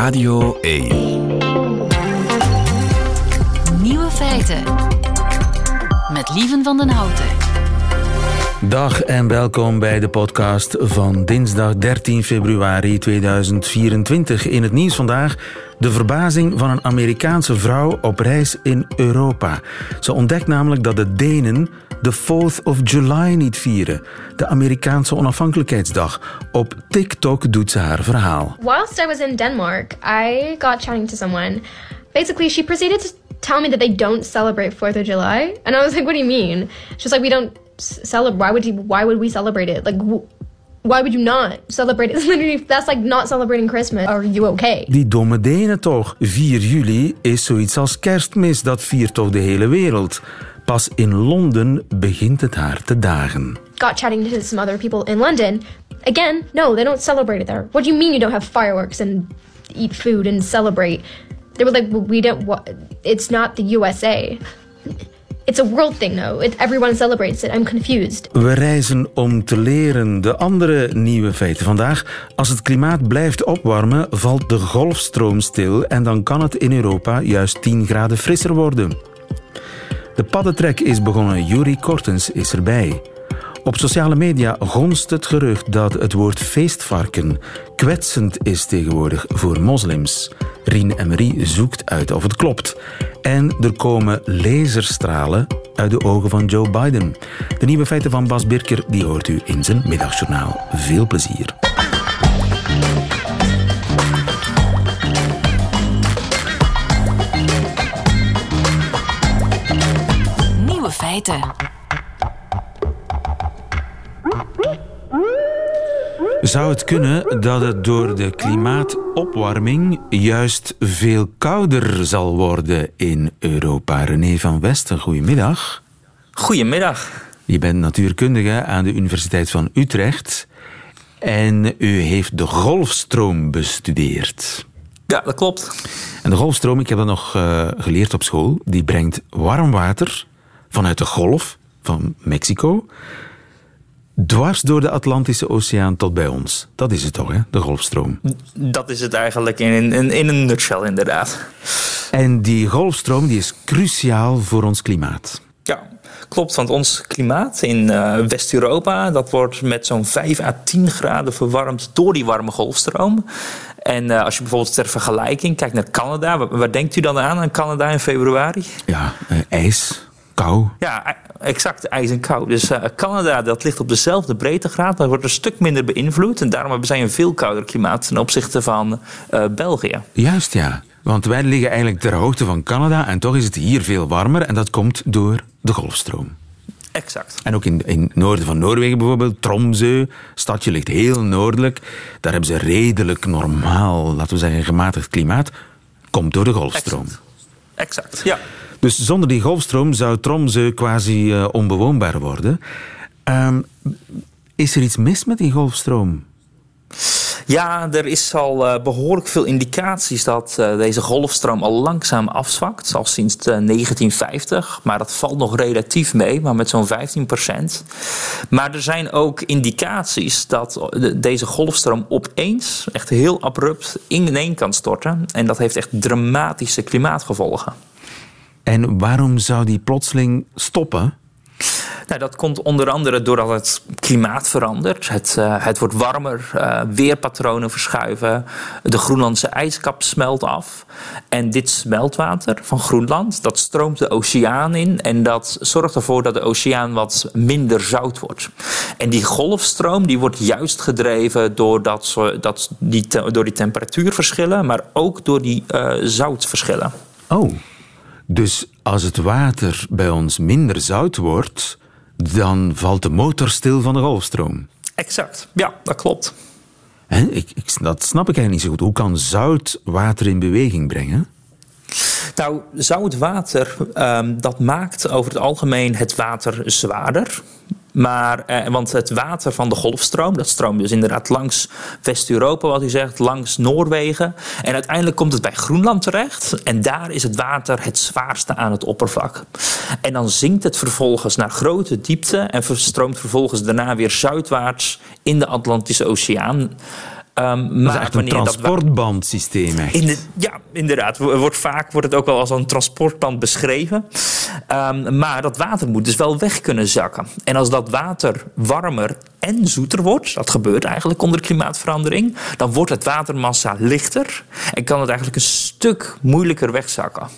Radio 1. Nieuwe feiten. Met Lieven van den Houten. Dag en welkom bij de podcast van dinsdag 13 februari 2024. In het nieuws vandaag de verbazing van een Amerikaanse vrouw op reis in Europa. Ze ontdekt namelijk dat de Denen de 4th of July niet vieren, de Amerikaanse onafhankelijkheidsdag. Op TikTok doet ze haar verhaal. Whilst I was in Denmark, I got chatting to someone. Basically, she proceeded to tell me that they don't celebrate 4th of July. And I was like, what do you mean? She's like, we don't celebrate. Why would you, why would we celebrate it? Like, why would you not celebrate it? Literally, that's like not celebrating Christmas. Are you okay? Die domme Denen toch. 4 juli is zoiets als kerstmis. Dat viert toch de hele wereld. Pas in Londen begint het haar te dagen. Got chatting to some other people in London. Again, no, they don't celebrate it there. What do you mean you don't have fireworks and eat food and celebrate? They were like, we don't. It's not the USA. It's a world thing, though. It, everyone celebrates it. I'm confused. We reizen om te leren. De andere nieuwe feiten vandaag. Als het klimaat blijft opwarmen, valt de golfstroom stil en dan kan het in Europa juist 10 graden frisser worden. De paddentrek is begonnen. Yuri Kortens is erbij. Op sociale media gonst het gerucht dat het woord feestvarken kwetsend is tegenwoordig voor moslims. Rien Emery zoekt uit of het klopt. En er komen laserstralen uit de ogen van Joe Biden. De nieuwe feiten van Bas Birker die hoort u in zijn middagjournaal. Veel plezier. Feiten. Zou het kunnen dat het door de klimaatopwarming juist veel kouder zal worden in Europa? René van Westen, goedemiddag. Goedemiddag. Je bent natuurkundige aan de Universiteit van Utrecht en u heeft de golfstroom bestudeerd. Ja, dat klopt. En de golfstroom, ik heb dat nog uh, geleerd op school, die brengt warm water vanuit de golf van Mexico dwars door de Atlantische Oceaan tot bij ons. Dat is het toch, hè? de golfstroom? Dat is het eigenlijk in, in, in een nutshell, inderdaad. En die golfstroom die is cruciaal voor ons klimaat. Ja, klopt. Want ons klimaat in uh, West-Europa... dat wordt met zo'n 5 à 10 graden verwarmd door die warme golfstroom. En uh, als je bijvoorbeeld ter vergelijking kijkt naar Canada... waar, waar denkt u dan aan, aan Canada in februari? Ja, uh, ijs. Kou. Ja, exact, ijs en kou. Dus uh, Canada dat ligt op dezelfde breedtegraad, maar wordt een stuk minder beïnvloed. En daarom hebben zij een veel kouder klimaat ten opzichte van uh, België. Juist, ja. Want wij liggen eigenlijk ter hoogte van Canada en toch is het hier veel warmer. En dat komt door de golfstroom. Exact. En ook in, in het noorden van Noorwegen bijvoorbeeld, Tromsø, stadje ligt heel noordelijk. Daar hebben ze redelijk normaal, laten we zeggen, gematigd klimaat. Komt door de golfstroom. Exact, exact ja. Dus zonder die golfstroom zou Tromsø quasi uh, onbewoonbaar worden. Um, is er iets mis met die golfstroom? Ja, er is al uh, behoorlijk veel indicaties dat uh, deze golfstroom al langzaam afzwakt. Al sinds 1950. Maar dat valt nog relatief mee, maar met zo'n 15 procent. Maar er zijn ook indicaties dat de, deze golfstroom opeens, echt heel abrupt, ineen kan storten. En dat heeft echt dramatische klimaatgevolgen. En waarom zou die plotseling stoppen? Nou, dat komt onder andere doordat het klimaat verandert. Het, uh, het wordt warmer, uh, weerpatronen verschuiven. De Groenlandse ijskap smelt af. En dit smeltwater van Groenland, dat stroomt de oceaan in. En dat zorgt ervoor dat de oceaan wat minder zout wordt. En die golfstroom die wordt juist gedreven door, dat, dat, die, door die temperatuurverschillen... maar ook door die uh, zoutverschillen. Oh, dus als het water bij ons minder zout wordt, dan valt de motor stil van de golfstroom. Exact, ja, dat klopt. He, ik, ik, dat snap ik eigenlijk niet zo goed. Hoe kan zout water in beweging brengen? Nou, zout water, um, dat maakt over het algemeen het water zwaarder. Maar, eh, want het water van de golfstroom, dat stroomt dus inderdaad langs West-Europa, wat u zegt, langs Noorwegen. En uiteindelijk komt het bij Groenland terecht. En daar is het water het zwaarste aan het oppervlak. En dan zinkt het vervolgens naar grote diepte en stroomt vervolgens daarna weer zuidwaarts in de Atlantische Oceaan. Um, dat is echt een transportbandsysteem. In de, ja, inderdaad. Wordt vaak wordt het ook wel als een transportband beschreven. Um, maar dat water moet dus wel weg kunnen zakken. En als dat water warmer en zoeter wordt, dat gebeurt eigenlijk onder klimaatverandering, dan wordt het watermassa lichter en kan het eigenlijk een stuk moeilijker wegzakken.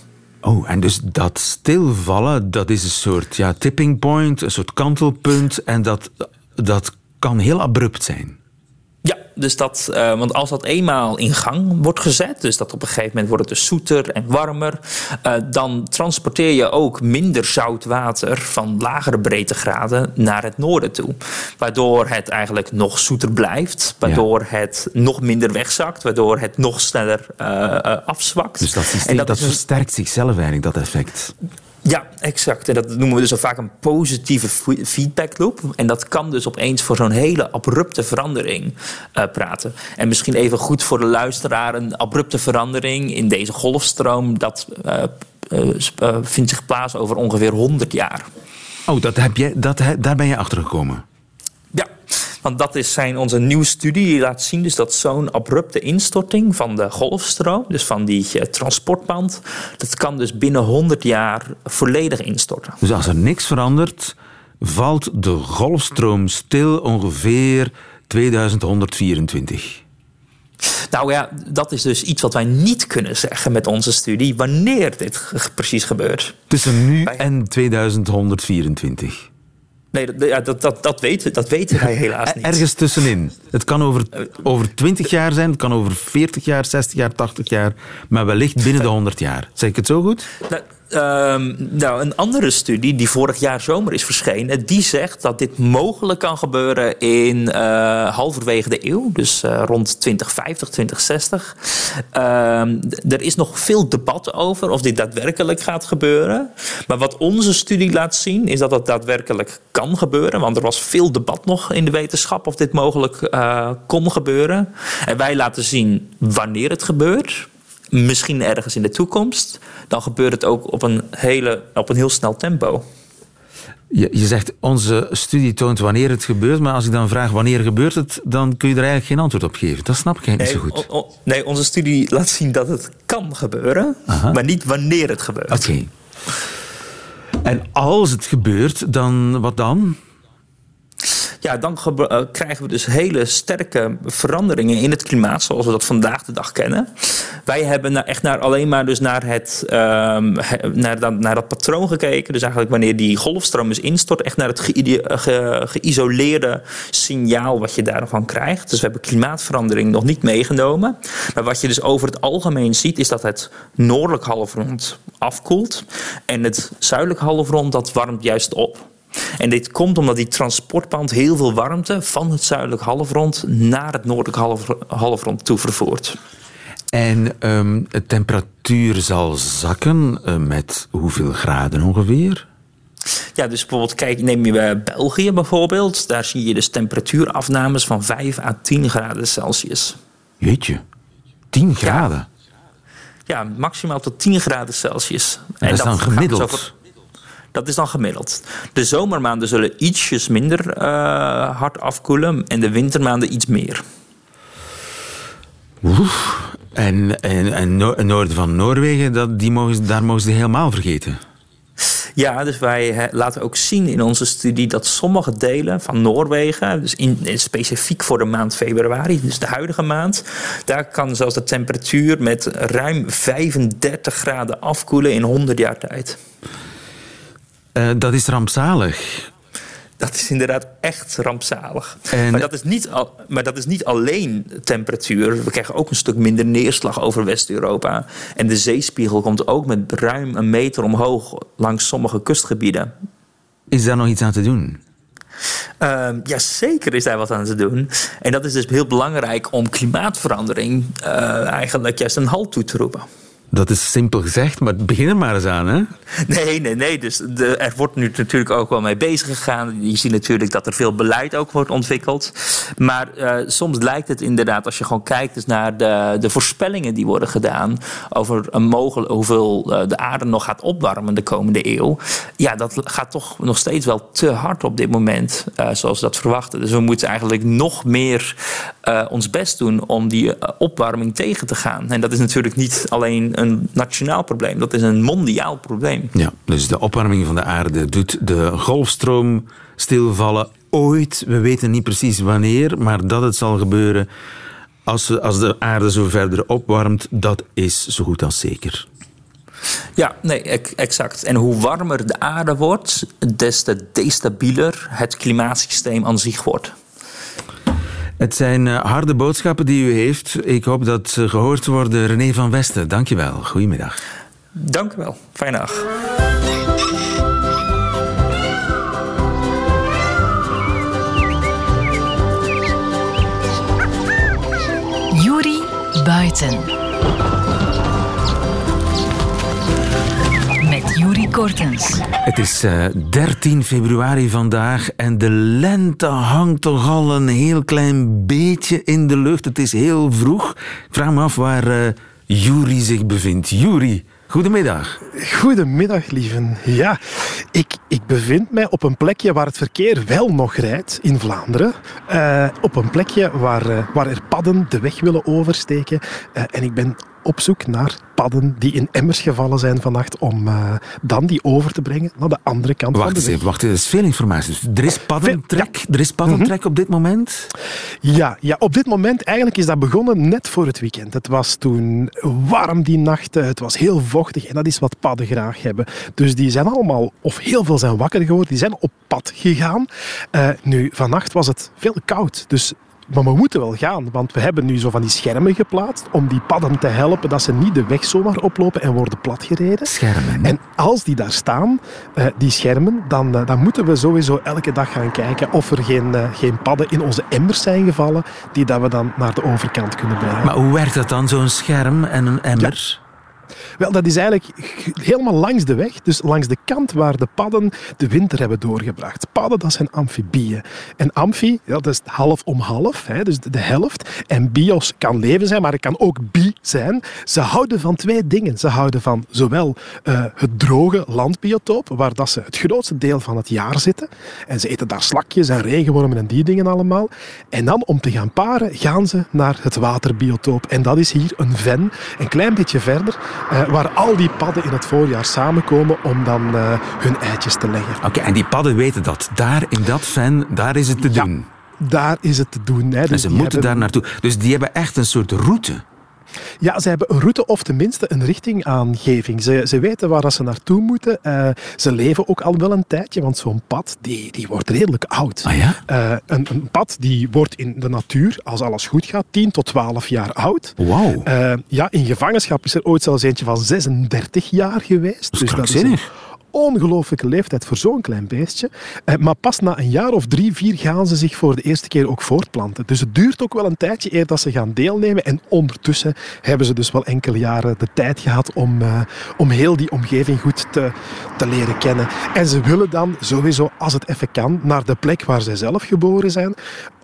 Oh, en dus dat stilvallen, dat is een soort ja, tipping point, een soort kantelpunt. En dat, dat kan heel abrupt zijn. Dus dat, uh, want als dat eenmaal in gang wordt gezet, dus dat op een gegeven moment wordt het dus zoeter en warmer, uh, dan transporteer je ook minder zout water van lagere breedtegraden naar het noorden toe. Waardoor het eigenlijk nog zoeter blijft, waardoor ja. het nog minder wegzakt, waardoor het nog sneller uh, afzwakt. Dus dat, systeem, en dat, dat versterkt zichzelf eigenlijk, dat effect. Ja, exact. En dat noemen we dus al vaak een positieve feedback loop. En dat kan dus opeens voor zo'n hele abrupte verandering uh, praten. En misschien even goed voor de luisteraar: een abrupte verandering in deze golfstroom, dat uh, uh, vindt zich plaats over ongeveer 100 jaar. Oh, dat heb je, dat, daar ben je achter gekomen. Want dat is zijn onze nieuwe studie die laat zien dus dat zo'n abrupte instorting van de golfstroom, dus van die uh, transportband, dat kan dus binnen 100 jaar volledig instorten. Dus als er niks verandert, valt de golfstroom stil ongeveer 2124. Nou ja, dat is dus iets wat wij niet kunnen zeggen met onze studie wanneer dit precies gebeurt. Tussen nu en 2124. Nee, dat, dat, dat, dat, weten, dat weten wij helaas niet. Ergens tussenin. Het kan over, over 20 jaar zijn, het kan over 40 jaar, 60 jaar, 80 jaar, maar wellicht binnen de 100 jaar. Zeg ik het zo goed? Nou, Um, nou, een andere studie die vorig jaar zomer is verschenen, die zegt dat dit mogelijk kan gebeuren in uh, halverwege de eeuw, dus uh, rond 2050, 2060. Um, er is nog veel debat over of dit daadwerkelijk gaat gebeuren. Maar wat onze studie laat zien, is dat het daadwerkelijk kan gebeuren. Want er was veel debat nog in de wetenschap of dit mogelijk uh, kon gebeuren. En wij laten zien wanneer het gebeurt misschien ergens in de toekomst, dan gebeurt het ook op een, hele, op een heel snel tempo. Je, je zegt, onze studie toont wanneer het gebeurt, maar als ik dan vraag wanneer gebeurt het, dan kun je er eigenlijk geen antwoord op geven. Dat snap ik niet zo goed. nee, onze studie laat zien dat het kan gebeuren, maar niet wanneer het gebeurt. Oké. En als het gebeurt, dan wat dan? Ja, dan uh, krijgen we dus hele sterke veranderingen in het klimaat, zoals we dat vandaag de dag kennen. Wij hebben echt naar, alleen maar dus naar, het, uh, naar, dat, naar dat patroon gekeken. Dus eigenlijk wanneer die golfstroom is instort, echt naar het ge geïsoleerde signaal wat je daarvan krijgt. Dus we hebben klimaatverandering nog niet meegenomen. Maar wat je dus over het algemeen ziet, is dat het noordelijk halfrond afkoelt. En het zuidelijk halfrond, dat warmt juist op. En dit komt omdat die transportband heel veel warmte van het zuidelijk halfrond naar het noordelijk halfrond toe vervoert. En um, de temperatuur zal zakken uh, met hoeveel graden ongeveer? Ja, dus bijvoorbeeld, kijk, neem je bij België bijvoorbeeld. Daar zie je dus temperatuurafnames van 5 à 10 graden Celsius. Jeetje, 10 graden? Ja, ja maximaal tot 10 graden Celsius. En, dat is dan gemiddeld? Dat is dan gemiddeld. De zomermaanden zullen ietsjes minder uh, hard afkoelen en de wintermaanden iets meer. Oef. En, en, en het noorden van Noorwegen, dat, die mogen, daar mogen ze helemaal vergeten. Ja, dus wij laten ook zien in onze studie dat sommige delen van Noorwegen, dus in, specifiek voor de maand februari, dus de huidige maand, daar kan zelfs de temperatuur met ruim 35 graden afkoelen in 100 jaar tijd. Uh, dat is rampzalig. Dat is inderdaad echt rampzalig. Maar, dat is niet al, maar dat is niet alleen temperatuur. We krijgen ook een stuk minder neerslag over West-Europa. En de zeespiegel komt ook met ruim een meter omhoog langs sommige kustgebieden. Is daar nog iets aan te doen? Uh, ja, zeker is daar wat aan te doen. En dat is dus heel belangrijk om klimaatverandering uh, eigenlijk juist een halt toe te roepen. Dat is simpel gezegd, maar begin er maar eens aan, hè? Nee, nee, nee. Dus er wordt nu natuurlijk ook wel mee bezig gegaan. Je ziet natuurlijk dat er veel beleid ook wordt ontwikkeld. Maar uh, soms lijkt het inderdaad, als je gewoon kijkt dus naar de, de voorspellingen die worden gedaan over een mogelijk, hoeveel uh, de aarde nog gaat opwarmen de komende eeuw. Ja, dat gaat toch nog steeds wel te hard op dit moment, uh, zoals we dat verwachten. Dus we moeten eigenlijk nog meer ons best doen om die opwarming tegen te gaan. En dat is natuurlijk niet alleen een nationaal probleem, dat is een mondiaal probleem. Ja, dus de opwarming van de aarde doet de golfstroom stilvallen ooit. We weten niet precies wanneer, maar dat het zal gebeuren als, als de aarde zo verder opwarmt, dat is zo goed als zeker. Ja, nee, exact. En hoe warmer de aarde wordt, des te destabieler het klimaatsysteem aan zich wordt. Het zijn eh, harde boodschappen die u heeft. Ik hoop dat ze gehoord worden. René van Westen, dankjewel. Goedemiddag. Dank u wel. Fijne dag. Juri Buiten. Kortens. Het is uh, eh, 13 februari vandaag en de lente hangt toch al een heel klein beetje in de lucht. Het is heel vroeg. Ik vraag me af waar uh, Juri zich bevindt. Juri, Goedemiddag. Goedemiddag, lieven. Ja, ik, ik bevind mij op een plekje waar het verkeer wel nog rijdt in Vlaanderen. Uh, op een plekje waar, uh, waar er padden de weg willen oversteken. Uh, en ik ben op zoek naar padden die in emmers gevallen zijn vannacht om uh, dan die over te brengen naar de andere kant wacht van de weg. Even, wacht, er is veel informatie. Er is paddentrek, ja. er is paddentrek mm -hmm. op dit moment? Ja, ja, op dit moment eigenlijk is dat begonnen net voor het weekend. Het was toen warm die nachten, het was heel vochtig en dat is wat padden graag hebben. Dus die zijn allemaal, of heel veel zijn wakker geworden, die zijn op pad gegaan. Uh, nu, vannacht was het veel koud, dus maar we moeten wel gaan, want we hebben nu zo van die schermen geplaatst om die padden te helpen dat ze niet de weg zomaar oplopen en worden platgereden. Schermen. En als die daar staan, uh, die schermen, dan, uh, dan moeten we sowieso elke dag gaan kijken of er geen, uh, geen padden in onze emmers zijn gevallen die dat we dan naar de overkant kunnen brengen. Maar hoe werkt dat dan, zo'n scherm en een emmer? Ja. Wel, dat is eigenlijk helemaal langs de weg. Dus langs de kant waar de padden de winter hebben doorgebracht. Padden, dat zijn amfibieën. En amfi, ja, dat is half om half, hè, dus de helft. En bios kan leven zijn, maar het kan ook bi zijn. Ze houden van twee dingen. Ze houden van zowel uh, het droge landbiotoop, waar dat ze het grootste deel van het jaar zitten. En ze eten daar slakjes en regenwormen en die dingen allemaal. En dan, om te gaan paren, gaan ze naar het waterbiotoop. En dat is hier een ven, een klein beetje verder. Uh, waar al die padden in het voorjaar samenkomen om dan uh, hun eitjes te leggen. Oké, okay, en die padden weten dat. Daar in dat ven, daar is het te ja, doen. Daar is het te doen. Hè. Dus en ze moeten hebben... daar naartoe. Dus die hebben echt een soort route. Ja, ze hebben een route of tenminste een richtingaangeving. Ze, ze weten waar ze naartoe moeten. Uh, ze leven ook al wel een tijdje, want zo'n pad die, die wordt redelijk oud. Ah, ja? uh, een, een, pad die wordt in de natuur, als alles goed gaat, 10 tot 12 jaar oud. Wauw. Uh, ja, in gevangenschap is er ooit zelfs eentje van 36 jaar geweest. Dat is dus dat is een, ongelooflijke leeftijd voor zo'n klein beestje. Maar pas na een jaar of drie, vier gaan ze zich voor de eerste keer ook voortplanten. Dus het duurt ook wel een tijdje eer dat ze gaan deelnemen. En ondertussen hebben ze dus wel enkele jaren de tijd gehad om, uh, om heel die omgeving goed te, te leren kennen. En ze willen dan sowieso, als het even kan, naar de plek waar zij zelf geboren zijn.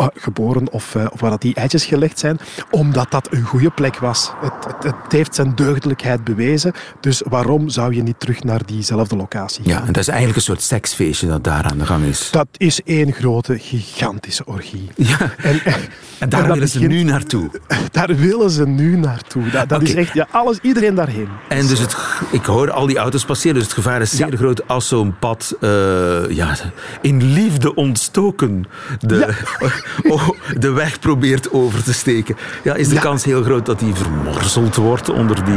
Uh, geboren of, of waar dat die eitjes gelegd zijn. Omdat dat een goede plek was. Het, het, het heeft zijn deugdelijkheid bewezen. Dus waarom zou je niet terug naar diezelfde locatie? Ja, en dat is eigenlijk een soort seksfeestje dat daar aan de gang is. Dat is één grote, gigantische orgie. Ja, en, en, en daar willen begint, ze nu naartoe. Daar willen ze nu naartoe. Dat, dat okay. is echt, ja, alles, iedereen daarheen. En dus het, ik hoor al die auto's passeren, dus het gevaar is zeer ja. groot als zo'n pad uh, ja, in liefde ontstoken de, ja. oh, de weg probeert over te steken. Ja, is de kans heel groot dat die vermorzeld wordt onder die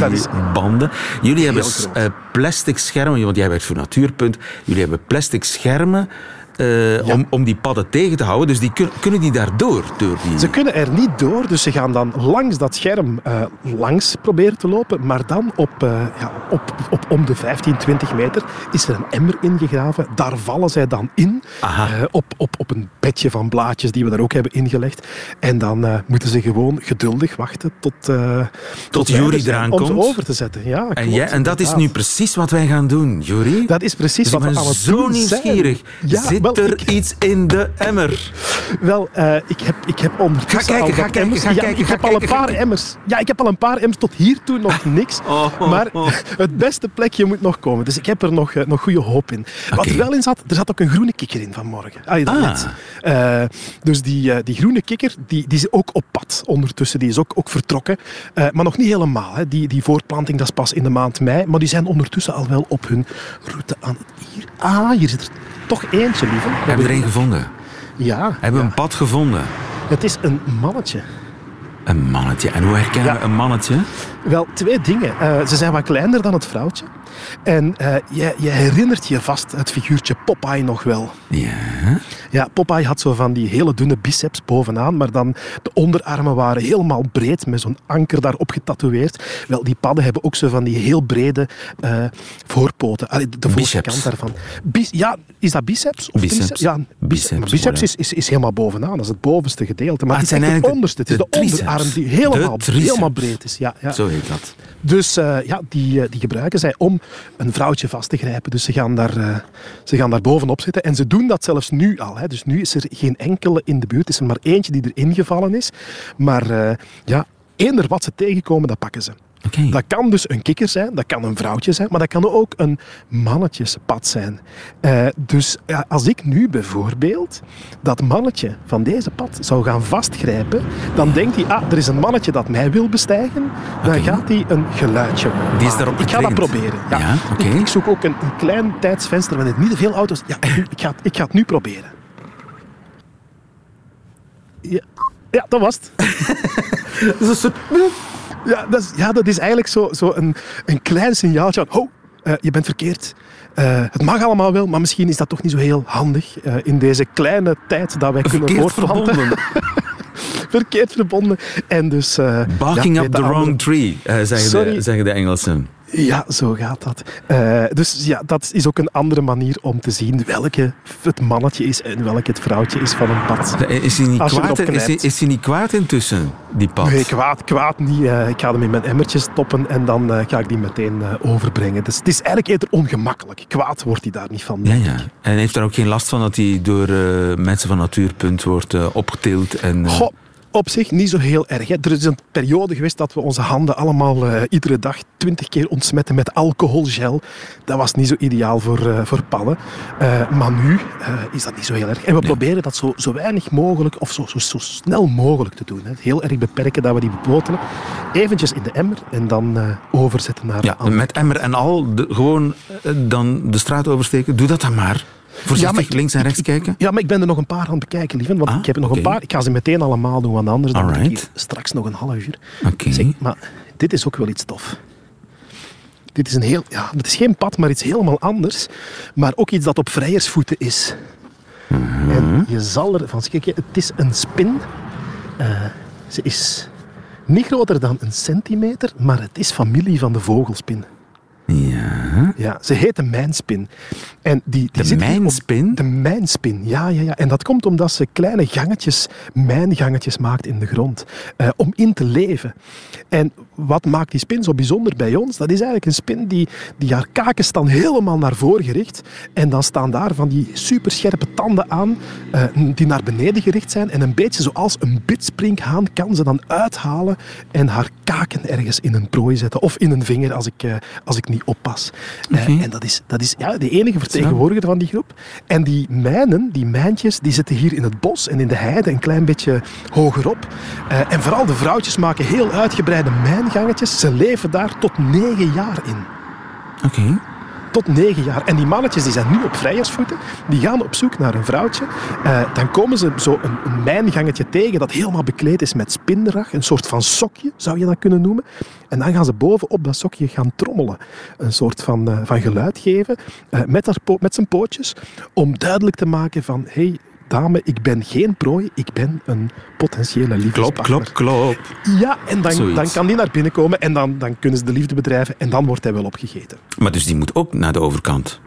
banden. Jullie hebben plastic schermen, want jij werkt voor Natuurpunt. Jullie hebben plastic schermen. Uh, ja. om, om die padden tegen te houden. Dus die kun, kunnen die daar door, die... Ze kunnen er niet door, dus ze gaan dan langs dat scherm uh, langs proberen te lopen. Maar dan op, uh, ja, op, op om de 15, 20 meter is er een emmer ingegraven. Daar vallen zij dan in. op, op, op een bedje van blaadjes die we daar ook hebben ingelegd. En dan moeten ze gewoon geduldig wachten tot, tot, tot Jury eraan om komt. Om ze over te zetten. Ja, en, jij, en dat is nu precies wat wij gaan doen, Jury. Dat is precies dus wat we aan het zo nieuwsgierig. Ja, Zit Zit er iets in de emmer? Wel, eh, ik, heb, ik heb ondertussen Ga kijken, al ga kijken, emmers. ga Ja, kijken, ik ga heb al een paar ga- emmers. Ja, ik heb al een paar emmers. Tot hiertoe nog niks. Oh. Maar het beste plekje moet nog komen. Dus ik heb er nog, eh, nog goede hoop in. Wat er wel in zat, er zat ook een groene kikker in vanmorgen. Ah, Ah. Eh, dus die, die groene kikker, die, die is ook op pad ondertussen. Die is ook, ook vertrokken. Eh, maar nog niet helemaal. Hè. Die, die voortplanting dat is pas in de maand mei. Maar die zijn ondertussen al wel op hun route aan het... Hier, ah, hier zit er toch eentje, lieve. We hebben er een gevonden. Ja. We hebben ja. een pad gevonden. Het is een mannetje. Een mannetje. En hoe herkennen Ja. we een mannetje? Wel, twee dingen. Eh, ze zijn wat kleiner dan het vrouwtje. En eh, je, je herinnert je vast het figuurtje Popeye nog wel. Ja. Ja, Popeye had zo van die hele dunne biceps bovenaan, maar dan de onderarmen waren helemaal breed met zo'n anker daarop getatoeëerd. Wel, die padden hebben ook zo van die heel brede eh, voorpoten. Allee, de voorkant daarvan. Ja, is dat biceps? Of Biceps. Ja, biceps. Voilà. is, is, is helemaal bovenaan. Dat is het bovenste gedeelte. Maar Ah, het is het eigenlijk onderste. Het is de- de, de onderarm die helemaal, De helemaal breed is. Ja, ja. Zo heet dat. Dus eh, ja, die, eh, die gebruiken zij om een vrouwtje vast te grijpen. Dus ze gaan, daar, ze gaan daar bovenop zitten. En ze doen dat zelfs nu al. Hè. Dus nu is er geen enkele in de buurt. Is er maar eentje die erin gevallen is. Maar eh, ja, eender wat ze tegenkomen, dat pakken ze. Oké. Dat kan dus een kikker zijn, dat kan een vrouwtje zijn, maar dat kan ook een mannetjespad zijn. Eh, dus ja, als ik nu bijvoorbeeld dat mannetje van deze pad zou gaan vastgrijpen, dan denkt hij, ah, er is een mannetje dat mij wil bestijgen, dan gaat hij een geluidje maken. Die is daarop Ik ga dat proberen. Ja. Ja, oké. ik, ik zoek ook een, een klein tijdsvenster met niet te veel auto's. Ja, ik, ga, ik ga het nu proberen. Ja, ja dat was het. Dat is een soort... Ja, dat is, ja, dat is eigenlijk zo, zo een, een klein signaaltje van... Ho, eh, je bent verkeerd. Eh, het mag allemaal wel, maar misschien is dat toch niet zo heel handig eh, in deze kleine tijd dat wij kunnen Verkeerd voortplanten. verbonden. Verkeerd verbonden. En dus... Barking ja, up the wrong andere- tree, zeggen, de, zeggen de Engelsen. Ja, zo gaat dat. Eh, dus ja, dat is ook een andere manier om te zien welke het mannetje is en welke het vrouwtje is van een pad. Is hij niet, kwaad, is, hij, is hij niet kwaad intussen, die pad? Nee, kwaad, kwaad niet. Eh, ik ga hem in mijn emmertjes stoppen en dan eh, ga ik die meteen overbrengen. Dus het is eigenlijk eerder ongemakkelijk. Kwaad wordt hij daar niet van. Ja, ja. En heeft daar ook geen last van dat hij door mensen van Natuurpunt wordt opgetild. En, Goh, op zich niet zo heel erg. Hè. Er is een periode geweest dat we onze handen allemaal eh, iedere dag twintig keer ontsmetten met alcoholgel. Dat was niet zo ideaal voor, eh, voor padden. Eh, maar nu is dat niet zo heel erg. En we proberen dat zo, zo weinig mogelijk, of zo, zo, zo snel mogelijk te doen. Hè. Heel erg beperken dat we die bepotelen. Eventjes in de emmer en dan overzetten naar ja, met emmer en al, de- gewoon dan de straat oversteken. Doe dat dan maar. Voorzichtig maar ik- links en rechts kijken. Ja, maar ik ben er nog een paar aan het bekijken, lieve. Want Ah, ik heb er nog een paar. Ik ga ze meteen allemaal doen, want anders dan ik straks nog een half uur. Oké. Zeg, maar dit is ook wel iets tof. Dit is een heel... Ja, het is geen pad, maar iets helemaal anders. Maar ook iets dat op vrijersvoeten is. Mhm. En je zal ervan schrikken. Het is een spin. Eh, ze is niet groter dan een centimeter, maar het is familie van de vogelspin. Ja. Ja, ze heet de mijnspin. En die, die De zit hier op- mijnspin? De mijnspin, ja, ja, ja. En dat komt omdat ze kleine gangetjes, mijngangetjes maakt in de grond. eh, om in te leven. En wat maakt die spin zo bijzonder bij ons? Dat is eigenlijk een spin die, die haar kaken staan helemaal naar voren gericht. En dan staan daar van die superscherpe tanden aan eh, die naar beneden gericht zijn. En een beetje zoals een bitsprinkhaan kan ze dan uithalen en haar kaken ergens in een prooi zetten. Of in een vinger als ik, eh, als ik niet oppas. Eh, en dat is, dat is ja, de enige vertegenwoordiger van die groep. En die mijnen, die mijntjes, die zitten hier in het bos en in de heide een klein beetje hogerop. En vooral de vrouwtjes maken heel uitgebreide mijngangetjes. Ze leven daar tot negen jaar in. Oké. Tot negen jaar. En die mannetjes die zijn nu op vrijersvoeten. Die gaan op zoek naar een vrouwtje. Eh, dan komen ze zo een, een mijngangetje tegen dat helemaal bekleed is met spinrag. Een soort van sokje, zou je dat kunnen noemen. En dan gaan ze boven op dat sokje gaan trommelen. Een soort van, eh, van geluid geven eh, met, haar met zijn pootjes. Om duidelijk te maken van... Hey, dame, ik ben geen prooi. Ik ben een potentiële Klop, liefdespartner. klop, klop. Ja, en dan, Zoiets. dan kan die naar binnen komen. En dan, dan kunnen ze de liefde bedrijven. En dan wordt hij wel opgegeten. Maar dus die moet ook naar de overkant.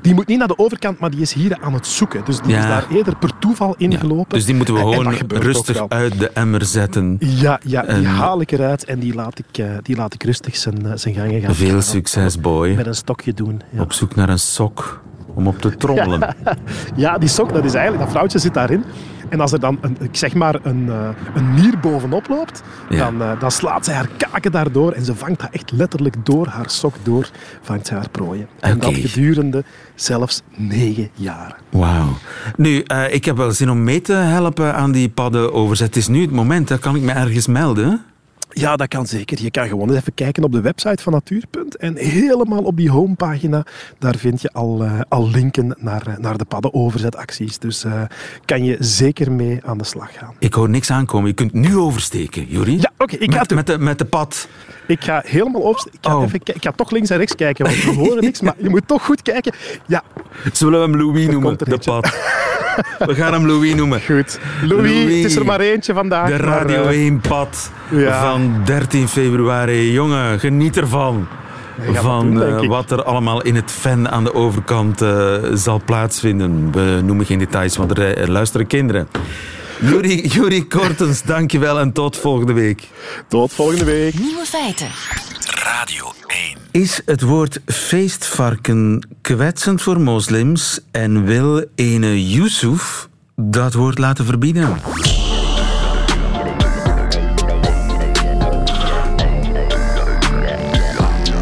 Die moet niet naar de overkant, maar die is hier aan het zoeken. Dus die Ja. is daar eerder per toeval Ja. ingelopen. Dus die moeten we gewoon rustig uit de emmer zetten. Ja, ja die En- haal ik eruit en die laat ik, eh, die laat ik rustig zijn, eh, zijn gangen gaan. Veel succes, boy. Met een stokje doen. Ja. Op zoek naar een sok om op te trommelen. Ja, die sok, dat is eigenlijk, dat vrouwtje zit daarin. En als er dan, een, ik zeg maar, een, eh, een nier bovenop loopt, Ja. dan, eh, dan slaat zij haar kaken daardoor en ze vangt dat echt letterlijk door haar sok door, vangt zij haar prooien. En dat gedurende zelfs negen jaren. Wauw. Nu, eh, ik heb wel zin om mee te helpen aan die padden overzet. Het is nu het moment, hè. kan ik me ergens melden? Ja, dat kan zeker. Je kan gewoon eens even kijken op de website van Natuurpunt. En helemaal op die homepagina, daar vind je al, eh, al linken naar, eh, naar de paddenoverzetacties. Dus eh, kan je zeker mee aan de slag gaan. Ik hoor niks aankomen. Je kunt nu oversteken, Juri. Ja, oké, ik ga met, de, met de pad. Ik ga helemaal op. Ik ga, Oh. even, ik ga toch links en rechts kijken, want we horen niks. Maar je moet toch goed kijken. Ja, Zullen we hem Louis noemen? De pad. We gaan hem Louis noemen. goed. Louis, Louis. het is er maar eentje vandaag. De maar, Radio eh, 1 pad ja. van 13 februari. Jongen, geniet ervan. Van doen, eh, wat er allemaal in het fan aan de overkant eh, zal plaatsvinden. We noemen geen details, want er luisteren kinderen. Juri, Juri Kortens, dankjewel en tot volgende week. Tot volgende week. Nieuwe feiten. Radio 1. Is het woord feestvarken kwetsend voor moslims en wil ene Yusuf dat woord laten verbieden?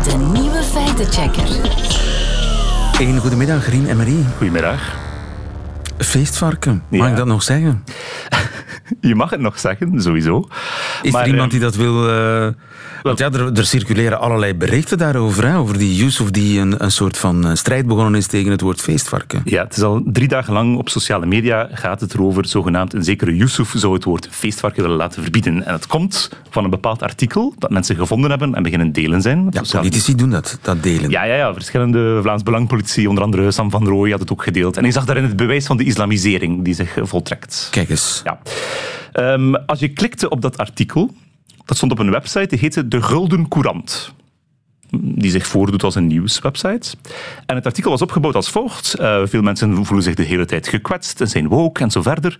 De nieuwe feitenchecker. Een goedemiddag, Rien en Marie. Goedemiddag. Feestvarken, mag Ja. ik dat nog zeggen? Je mag het nog zeggen, sowieso. Is Maar, er iemand eh, die dat wil... eh, want ja, er, er circuleren allerlei berichten daarover. Hè, over die Yusuf die een, een soort van eh, strijd begonnen is tegen het woord feestvarken. Ja, het is al drie dagen lang op sociale media gaat het erover. Zogenaamd een zekere Yusuf zou het woord feestvarken willen laten verbieden. En het komt van een bepaald artikel dat mensen gevonden hebben en beginnen delen zijn. Ja, politici doen dat, dat delen. Ja, ja, ja, verschillende Vlaams Belangpolitie, onder andere Sam van Rooij, had het ook gedeeld. En hij zag daarin het bewijs van de islamisering die zich voltrekt. Kijk eens. Ja. Ehm, als je klikte op dat artikel, dat stond op een website die heette De Gulden Courant. Die zich voordoet als een nieuwswebsite. En het artikel was opgebouwd als volgt. Eh, veel mensen voelen zich de hele tijd gekwetst en zijn woke en zo verder.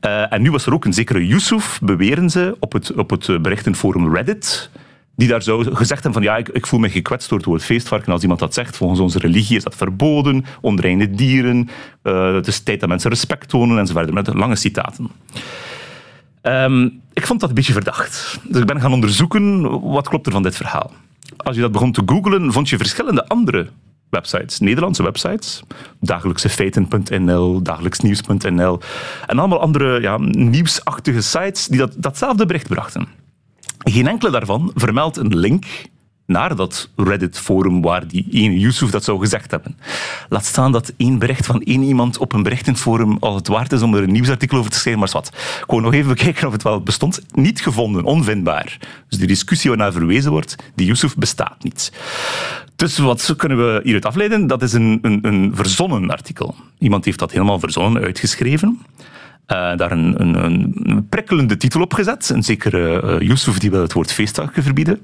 Eh, en nu was er ook een zekere Yusuf, beweren ze, op het, op het berichtenforum Reddit. Die daar zou gezegd hebben van ja, ik, ik voel me gekwetst door het feestvarken. Als iemand dat zegt, volgens onze religie is dat verboden. Onreine dieren. eh, het is tijd dat mensen respect tonen en zo verder. Met lange citaten. Ehm, ik vond dat een beetje verdacht. Dus ik ben gaan onderzoeken wat klopt er van dit verhaal. Als je dat begon te googlen, vond je verschillende andere websites, Nederlandse websites, dagelijksefeiten.nl, dagelijksnieuws.nl en allemaal andere ja, nieuwsachtige sites die dat, datzelfde bericht brachten. Geen enkele daarvan vermeldt een link naar dat Reddit-forum waar die ene Yusuf dat zou gezegd hebben. Laat staan dat één bericht van één iemand op een berichtenforum al het waard is om er een nieuwsartikel over te schrijven, maar wat. Ik wou nog even bekijken of het wel bestond. Niet gevonden, onvindbaar. Dus die discussie waarnaar verwezen wordt, die Yusuf bestaat niet. Dus wat kunnen we hieruit afleiden? Dat is een, een, een verzonnen artikel. Iemand heeft dat helemaal verzonnen uitgeschreven. Eh, daar een, een, een prikkelende titel op gezet. Een zekere eh, Yusuf die wil het woord feestdagen verbieden.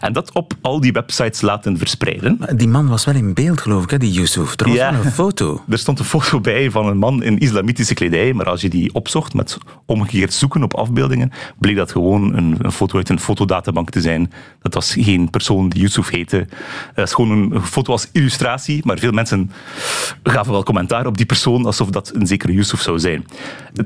En dat op al die websites laten verspreiden. Die man was wel in beeld, geloof ik, hè, die Yusuf. Er was Ja. een foto. Er stond een foto bij van een man in islamitische kledij, maar als je die opzocht met omgekeerd zoeken op afbeeldingen, bleek dat gewoon een, een foto uit een fotodatabank te zijn. Dat was geen persoon die Yusuf heette. Dat is gewoon een, een foto als illustratie, maar veel mensen gaven wel commentaar op die persoon, alsof dat een zekere Yusuf zou zijn.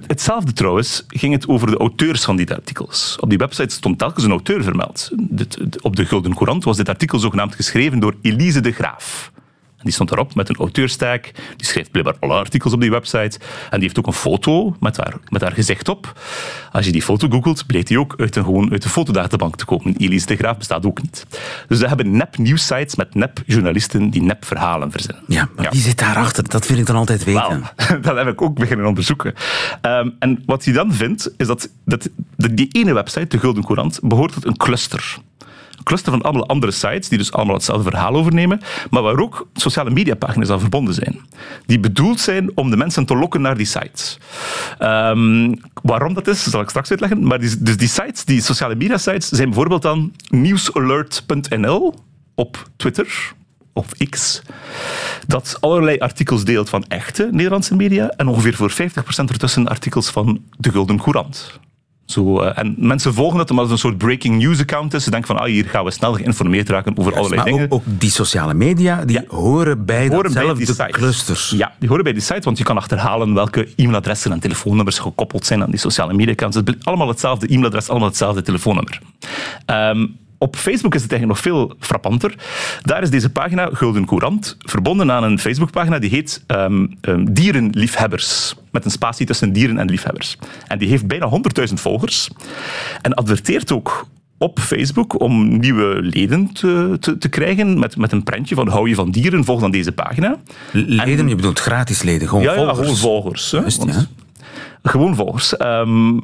Het- Hetzelfde trouwens ging het over de auteurs van die artikels. Op die website stond telkens een auteur vermeld. Dit- op de Gulden Courant was dit artikel zogenaamd geschreven door Elise de Graaf. Die stond daarop met een auteurstaak. Die schreef blijkbaar alle artikels op die website. En die heeft ook een foto met haar, met haar gezicht op. Als je die foto googelt, blijkt die ook uit een, gewoon uit de fotodatabank te komen. Elise de Graaf bestaat ook niet. Dus ze hebben nep nieuwsites met nep journalisten die nep verhalen verzinnen. Ja, maar wie zit daarachter? Dat wil ik dan altijd weten. Wel, dat heb ik ook beginnen onderzoeken. Ehm, en wat je dan vindt, is dat, dat, dat die ene website, de Gulden Courant, behoort tot een cluster. Cluster van allemaal andere sites, die dus allemaal hetzelfde verhaal overnemen, maar waar ook sociale mediapagina's aan verbonden zijn. Die bedoeld zijn om de mensen te lokken naar die sites. Ehm, waarom dat is, zal ik straks uitleggen. Maar die, dus die sites, die sociale media sites, zijn bijvoorbeeld dan newsalert.nl op Twitter, of X, dat allerlei artikels deelt van echte Nederlandse media en ongeveer voor 50% ertussen artikels van de Gulden Courant. Zo, eh, en mensen volgen dat omdat het een soort breaking news account is. Ze denken van, ah, hier gaan we snel geïnformeerd raken over allerlei Maar dingen. ook, ook die sociale media, die Ja. horen bij Horen datzelfde sites. clusters. Ja, die horen bij die site, want je kan achterhalen welke e-mailadressen en telefoonnummers gekoppeld zijn aan die sociale media accounts. Het blijft allemaal hetzelfde e-mailadres, allemaal hetzelfde telefoonnummer. Ehm, op Facebook is het eigenlijk nog veel frappanter. Daar is deze pagina, Gulden Courant, verbonden aan een Facebookpagina die heet ehm, ehm, Dierenliefhebbers. Met een spatie tussen dieren en liefhebbers. En die heeft bijna 100.000 volgers. En adverteert ook op Facebook om nieuwe leden te, te, te krijgen met, met een prentje van hou je van dieren, volg dan deze pagina. Leden, je bedoelt gratis leden, gewoon Ja, ja, volgers. gewoon volgers. Hè? Want- ja. Gewoon volgers. Ehm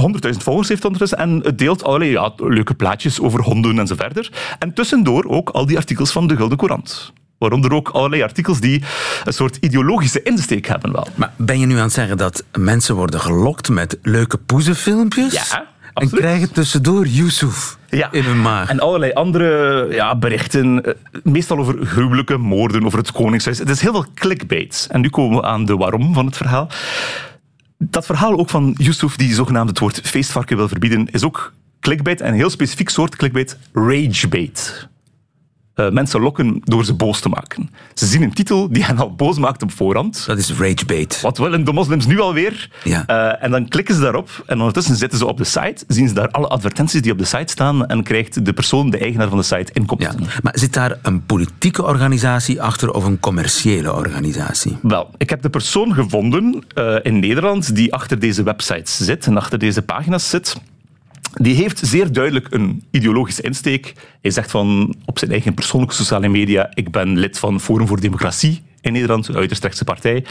100.000 volgers heeft ondertussen en het deelt allerlei ja, leuke plaatjes over honden en zo verder. En tussendoor ook al die artikels van de Gulden Courant. Waaronder ook allerlei artikels die een soort ideologische insteek hebben wel. Maar ben je nu aan het zeggen dat mensen worden gelokt met leuke poezenfilmpjes? Ja, En absoluut. krijgen tussendoor Yusuf Ja. in hun maag? En allerlei andere ja, berichten, eh, meestal over gruwelijke moorden, over het Koningshuis. Het is heel veel clickbait. En nu komen we aan de waarom van het verhaal. Dat verhaal ook van Yusuf, die zogenaamd het woord feestvarken wil verbieden, is ook clickbait. En een heel specifiek soort clickbait, ragebait. Eh, mensen lokken door ze boos te maken. Ze zien een titel die hen al boos maakt op voorhand. Dat is ragebait. Wat willen de moslims nu alweer? Ja. Eh, en dan klikken ze daarop en ondertussen zitten ze op de site, zien ze daar alle advertenties die op de site staan en krijgt de persoon, de eigenaar van de site, Ja. inkomsten. Maar zit daar een politieke organisatie achter of een commerciële organisatie? Wel, ik heb de persoon gevonden eh, in Nederland die achter deze websites zit en achter deze pagina's zit. Die heeft zeer duidelijk een ideologische insteek. Hij zegt van op zijn eigen persoonlijke sociale media: Ik ben lid van Forum voor Democratie in Nederland, een uiterst rechtse partij.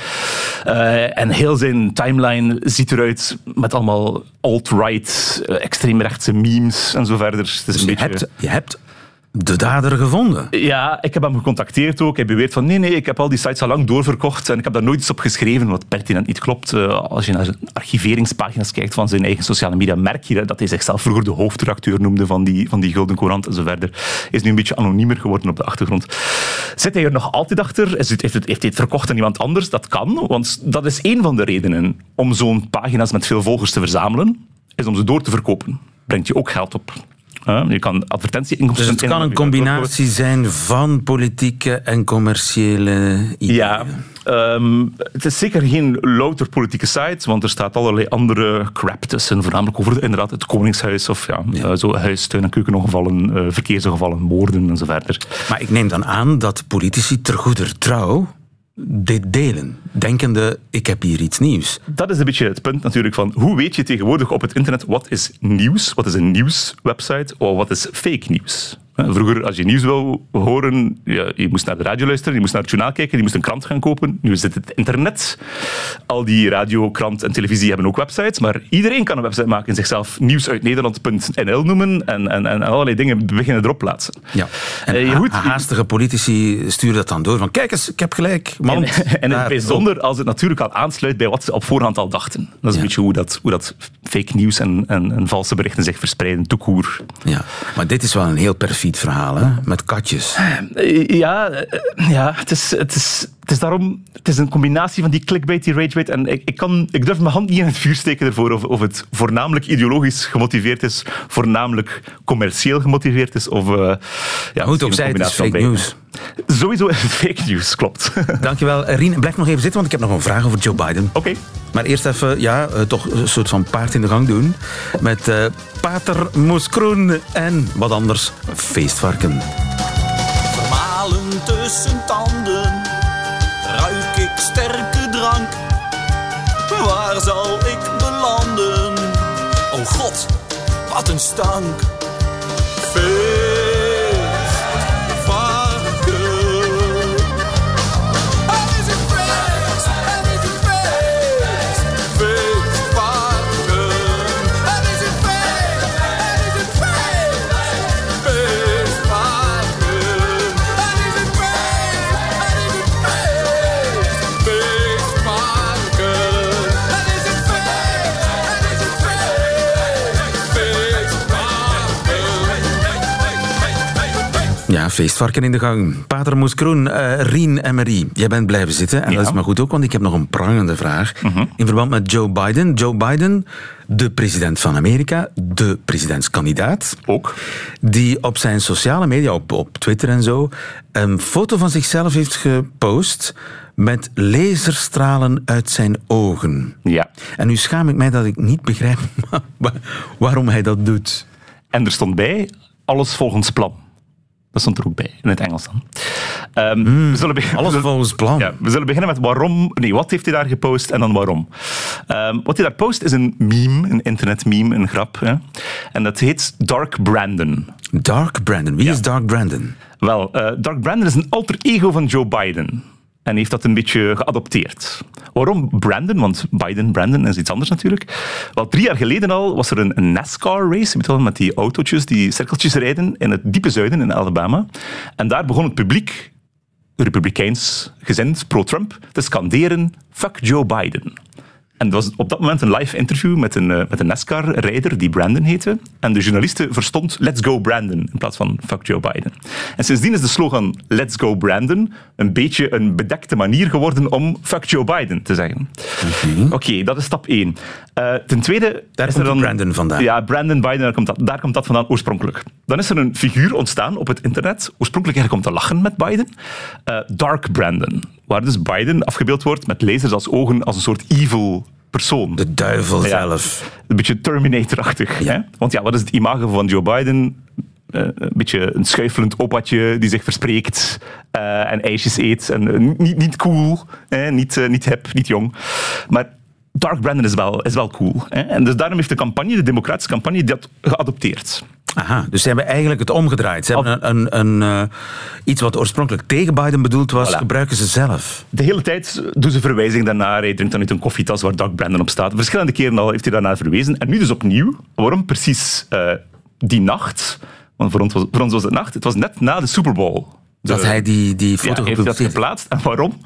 Eh, en heel zijn timeline ziet eruit met allemaal alt-right, eh, extreemrechtse memes en zo verder. Het is Dus een je beetje... hebt, je hebt de dader gevonden. Ja, ik heb hem gecontacteerd ook. Hij beweert van nee, nee, ik heb al die sites al lang doorverkocht en ik heb daar nooit iets op geschreven wat pertinent niet klopt. Eh, als je naar zijn archiveringspagina's kijkt van zijn eigen sociale media, merk je dat hij zichzelf vroeger de hoofdredacteur noemde van die, van die Gulden Courant en zo verder. Is nu een beetje anoniemer geworden op de achtergrond. Zit hij er nog altijd achter? Heeft, het, heeft hij het verkocht aan iemand anders? Dat kan, want dat is één van de redenen om zo'n pagina's met veel volgers te verzamelen, is om ze door te verkopen. Brengt je ook geld op. Je kan advertentieinkomsten... Dus het kan een in- combinatie zijn van politieke en commerciële ideeën. Ja, ehm, het is zeker geen louter politieke site, want er staat allerlei andere crap tussen, voornamelijk over inderdaad het Koningshuis of ja, eh, zo huis, tuin- en keukenongevallen, eh verkeersongevallen, moorden en zo verder. Maar ik neem dan aan dat politici ter goeder trouw dit delen. Denkende, ik heb hier iets nieuws. Dat is een beetje het punt natuurlijk van hoe weet je tegenwoordig op het internet wat is nieuws, wat is een nieuwswebsite of wat is fake nieuws. Vroeger, als je nieuws wil horen, ja, je moest naar de radio luisteren, je moest naar het journaal kijken, je moest een krant gaan kopen. Nu is het internet. Al die radio, krant en televisie hebben ook websites, maar iedereen kan een website maken en zichzelf nieuws uit Nederland.nl noemen en, en, en allerlei dingen beginnen erop plaatsen. Ja. En Eh, je ha- moet- haastige politici sturen dat dan door. Van kijk eens, ik heb gelijk. Man, En, en in het bijzonder als het natuurlijk al aansluit bij wat ze op voorhand al dachten. Dat is een beetje hoe dat, hoe dat fake nieuws en, en, en valse berichten zich verspreiden, toekoer. Ja. Maar dit is wel een heel perfiet verhaal, hè? met katjes. Ja, eh, ja het, is, het, is, het is daarom... Het is een combinatie van die clickbait, die ragebait. En ik, ik, kan, ik durf mijn hand niet in het vuur steken ervoor of, of het voornamelijk ideologisch gemotiveerd is, voornamelijk commercieel gemotiveerd is. Of, eh ja, misschien zij, een het is combinatie van fake beide. news. Sowieso is het fake news, klopt. Oké. Dankjewel. Rien, blijf nog even zitten, want ik heb nog een vraag over Joe Biden. Maar eerst even, ja, eh, toch een soort van paard in de gang doen. Met eh, Pater Moeskroen en wat anders, feestvarken. Vermalen tussen tanden sterke drank. Waar zal ik belanden? Oh god, wat een stank. Feestvarken in de gang. Pater Moes Kroen, eh, Rien en Marie, jij bent blijven zitten. En Ja. dat is maar goed ook, want ik heb nog een prangende vraag. In verband met Joe Biden. Joe Biden, de president van Amerika, de presidentskandidaat. Ook. Die op zijn sociale media, op, op Twitter en zo, een foto van zichzelf heeft gepost met laserstralen uit zijn ogen. Ja. En nu schaam ik mij dat ik niet begrijp wa- waarom hij dat doet. En er stond bij, alles volgens plan. Dat stond er ook bij, in het Engels dan. Ehm, we zullen be- Hmm. Alles we zullen- volgens plan. Ja, we zullen beginnen met waarom. Nee, wat heeft hij daar gepost en dan waarom? Ehm, wat hij daar post is een meme, een internetmeme, een grap. Hè? En dat heet Dark Brandon. Dark Brandon. Wie Ja. is Dark Brandon? Wel, eh, Dark Brandon is een alter ego van Joe Biden. En heeft dat een beetje geadopteerd. Waarom Brandon? Want Biden, Brandon is iets anders natuurlijk. Wel, drie jaar geleden al was er een, NASCAR-race. Met die autootjes die cirkeltjes rijden in het diepe zuiden in Alabama. En daar begon het publiek, republikeins gezind, pro-Trump, te scanderen: Fuck Joe Biden. En dat was op dat moment een live interview met een, eh, met een NASCAR-rijder die Brandon heette. En de journaliste verstond Let's go Brandon in plaats van Fuck Joe Biden. En sindsdien is de slogan Let's go Brandon een beetje een bedekte manier geworden om Fuck Joe Biden te zeggen. Oké, dat is stap 1. ten tweede... Daar is komt er dan, Brandon vandaan. Ja, Brandon Biden, daar komt, dat, daar komt dat vandaan oorspronkelijk. Dan is er een figuur ontstaan op het internet, oorspronkelijk eigenlijk om te lachen met Biden. Eh, Dark Brandon, waar dus Biden afgebeeld wordt met lasers als ogen als een soort evil persoon. De duivel Ja. zelf. Een beetje Terminator-achtig. Ja. Want ja, wat is het imago van Joe Biden? Eh, een beetje een schuifelend opatje die zich verspreekt eh, en ijsjes eet. En, eh, niet, niet cool? Niet, niet hip, niet jong. Maar Dark Brandon is wel, is wel cool. Hè? En dus daarom heeft de campagne, de democratische campagne, dat geadopteerd. Aha, dus ze hebben eigenlijk het omgedraaid. Ze hebben een, een, een, eh, iets wat oorspronkelijk tegen Biden bedoeld was, Voilà. gebruiken ze zelf. De hele tijd doen ze verwijzing daarnaar. Hij drinkt dan uit een koffietas waar Dark Brandon op staat. Verschillende keren al heeft hij daarnaar verwezen. En nu dus opnieuw. Waarom precies eh, die nacht? Want voor ons, was, voor ons was het nacht. Het was net na de Super Bowl. De- Dat hij die, die foto heeft dat geplaatst. En waarom?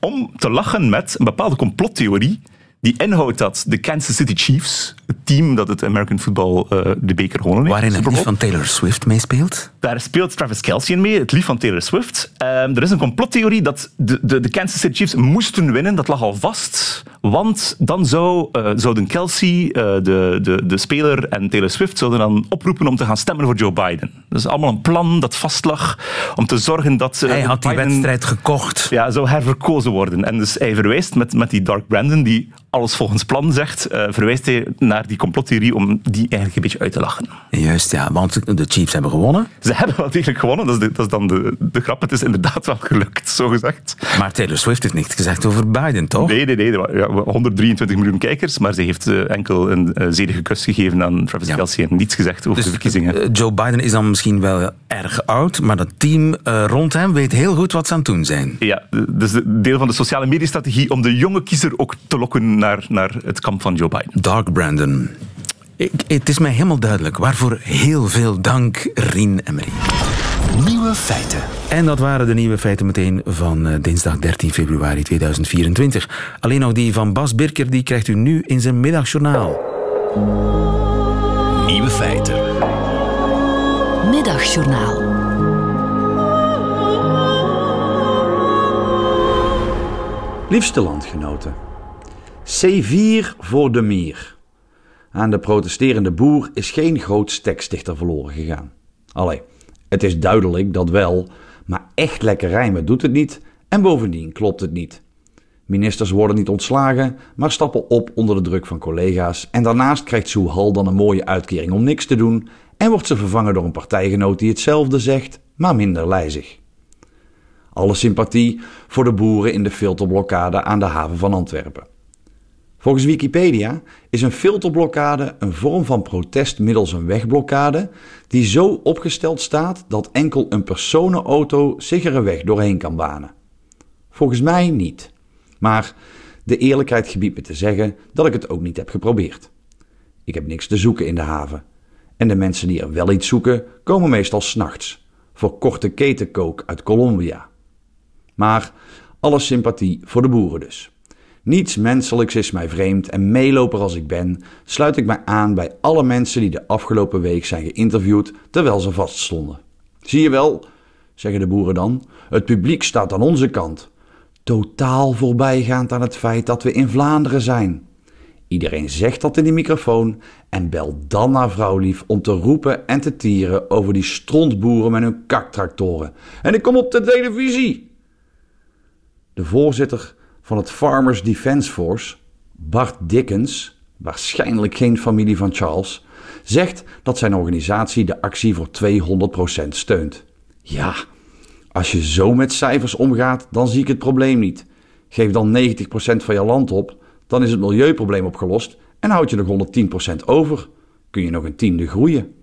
Om te lachen met een bepaalde complottheorie die inhoudt dat de Kansas City Chiefs, het team dat het American Football eh, de beker gewonnen heeft, Waarin het lief van Taylor Swift meespeelt. daar speelt Travis Kelsey in mee, het lief van Taylor Swift. Ehm, er is een complottheorie dat de, de, de Kansas City Chiefs moesten winnen. Dat lag al vast. Want dan zou, eh, zouden Kelsey, eh, de, de, de speler, en Taylor Swift zouden dan oproepen om te gaan stemmen voor Joe Biden. Dat is allemaal een plan dat vastlag om te zorgen dat... Hij had die wedstrijd gekocht. ja, zou herverkozen worden. En dus hij verwijst met, met die Dark Brandon, die alles volgens plan zegt, eh, verwijst hij naar die complottheorie om die eigenlijk een beetje uit te lachen. Juist, ja, want de Chiefs hebben gewonnen. Ze hebben wel degelijk gewonnen, dat is, de, dat is dan de, de grap. Het is inderdaad wel gelukt, zo gezegd. Maar Taylor Swift heeft niks gezegd over Biden, toch? Nee, nee, nee. ja, 123 miljoen kijkers, maar ze heeft eh, enkel een eh, zedige kus gegeven aan Travis Ja. Kelsey en niets gezegd over de verkiezingen. Joe Biden is dan misschien wel erg oud, maar dat team rond hem weet heel goed wat ze aan het doen zijn. Ja, dus de- deel van de sociale mediestrategie om de jonge kiezer ook te lokken naar, naar het kamp van Joe Biden. Dark Brandon. Ik, het is mij helemaal duidelijk. Waarvoor heel veel dank, Rien en Marie. Nieuwe feiten. En dat waren de nieuwe feiten meteen van eh, dinsdag 13 februari 2024. Alleen nog die van Bas Birker, die krijgt u nu in zijn middagjournaal. Nieuwe feiten. Middagjournaal. Liefste landgenoten. C4 voor de mier. Aan de protesterende boer is geen groot stekstichter verloren gegaan. Allee, het is duidelijk dat wel, maar echt lekker rijmen doet het niet en bovendien klopt het niet. Ministers worden niet ontslagen, maar stappen op onder de druk van collega's en daarnaast krijgt Soehal dan een mooie uitkering om niks te doen en wordt ze vervangen door een partijgenoot die hetzelfde zegt, maar minder lijzig. Alle sympathie voor de boeren in de filterblokkade aan de haven van Antwerpen. Volgens Wikipedia is een filterblokkade een vorm van protest middels een wegblokkade die zo opgesteld staat dat enkel een personenauto zich er een weg doorheen kan banen. Volgens mij niet. Maar de eerlijkheid gebiedt me te zeggen dat ik het ook niet heb geprobeerd. Ik heb niks te zoeken in de haven. En de mensen die er wel iets zoeken, komen meestal s'nachts. Voor korte ketenkook uit Colombia. Maar alle sympathie voor de boeren dus. Niets menselijks is mij vreemd en meeloper als ik ben, sluit ik mij aan bij alle mensen die de afgelopen week zijn geïnterviewd terwijl ze vaststonden. Zie je wel, zeggen de boeren dan. Het publiek staat aan onze kant. Totaal voorbijgaand aan het feit dat we in Vlaanderen zijn. Iedereen zegt dat in die microfoon en bel dan naar vrouwlief om te roepen en te tieren over die strontboeren met hun kaktractoren. En ik kom op de televisie. De voorzitter van het Farmers Defence Force, Bart Dickens, waarschijnlijk geen familie van Charles, zegt dat zijn organisatie de actie voor 200% steunt. Ja, als je zo met cijfers omgaat, dan zie ik het probleem niet. Geef dan 90% van je land op, dan is het milieuprobleem opgelost en houd je nog 110% over. Kun je nog een tiende groeien.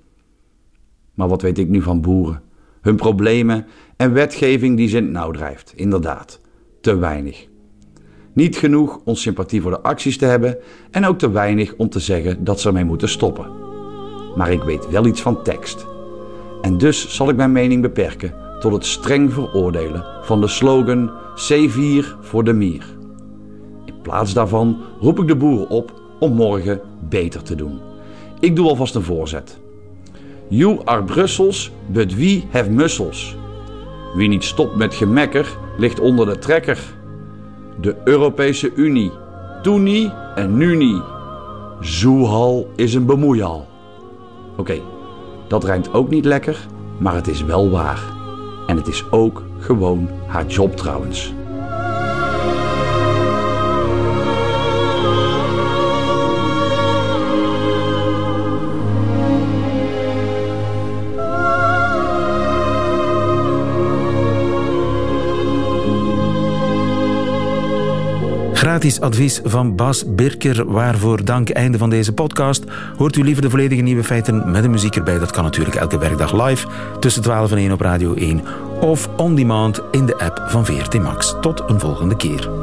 Maar wat weet ik nu van boeren? Hun problemen en wetgeving die ze in het nauw drijft. Inderdaad, te weinig. Niet genoeg om sympathie voor de acties te hebben en ook te weinig om te zeggen dat ze ermee moeten stoppen. Maar ik weet wel iets van tekst. En dus zal ik mijn mening beperken tot het streng veroordelen van de slogan C4 voor de mier. In plaats daarvan roep ik de boeren op om morgen beter te doen. Ik doe alvast een voorzet. You are Brussels, but we have muscles. Wie niet stopt met gemekker, ligt onder de trekker. De Europese Unie. Toen niet en nu niet. Zoehal is een bemoeial. Oké, dat rijmt ook niet lekker, maar het is wel waar. En het is ook gewoon haar job trouwens. Gratis advies van Bas Birker, waarvoor dank. Einde van deze podcast. Hoort u liever de volledige nieuwe feiten met de muziek erbij? Dat kan natuurlijk elke werkdag live tussen 12 en 1 op Radio 1 of on demand in de app van VRT Max. Tot een volgende keer.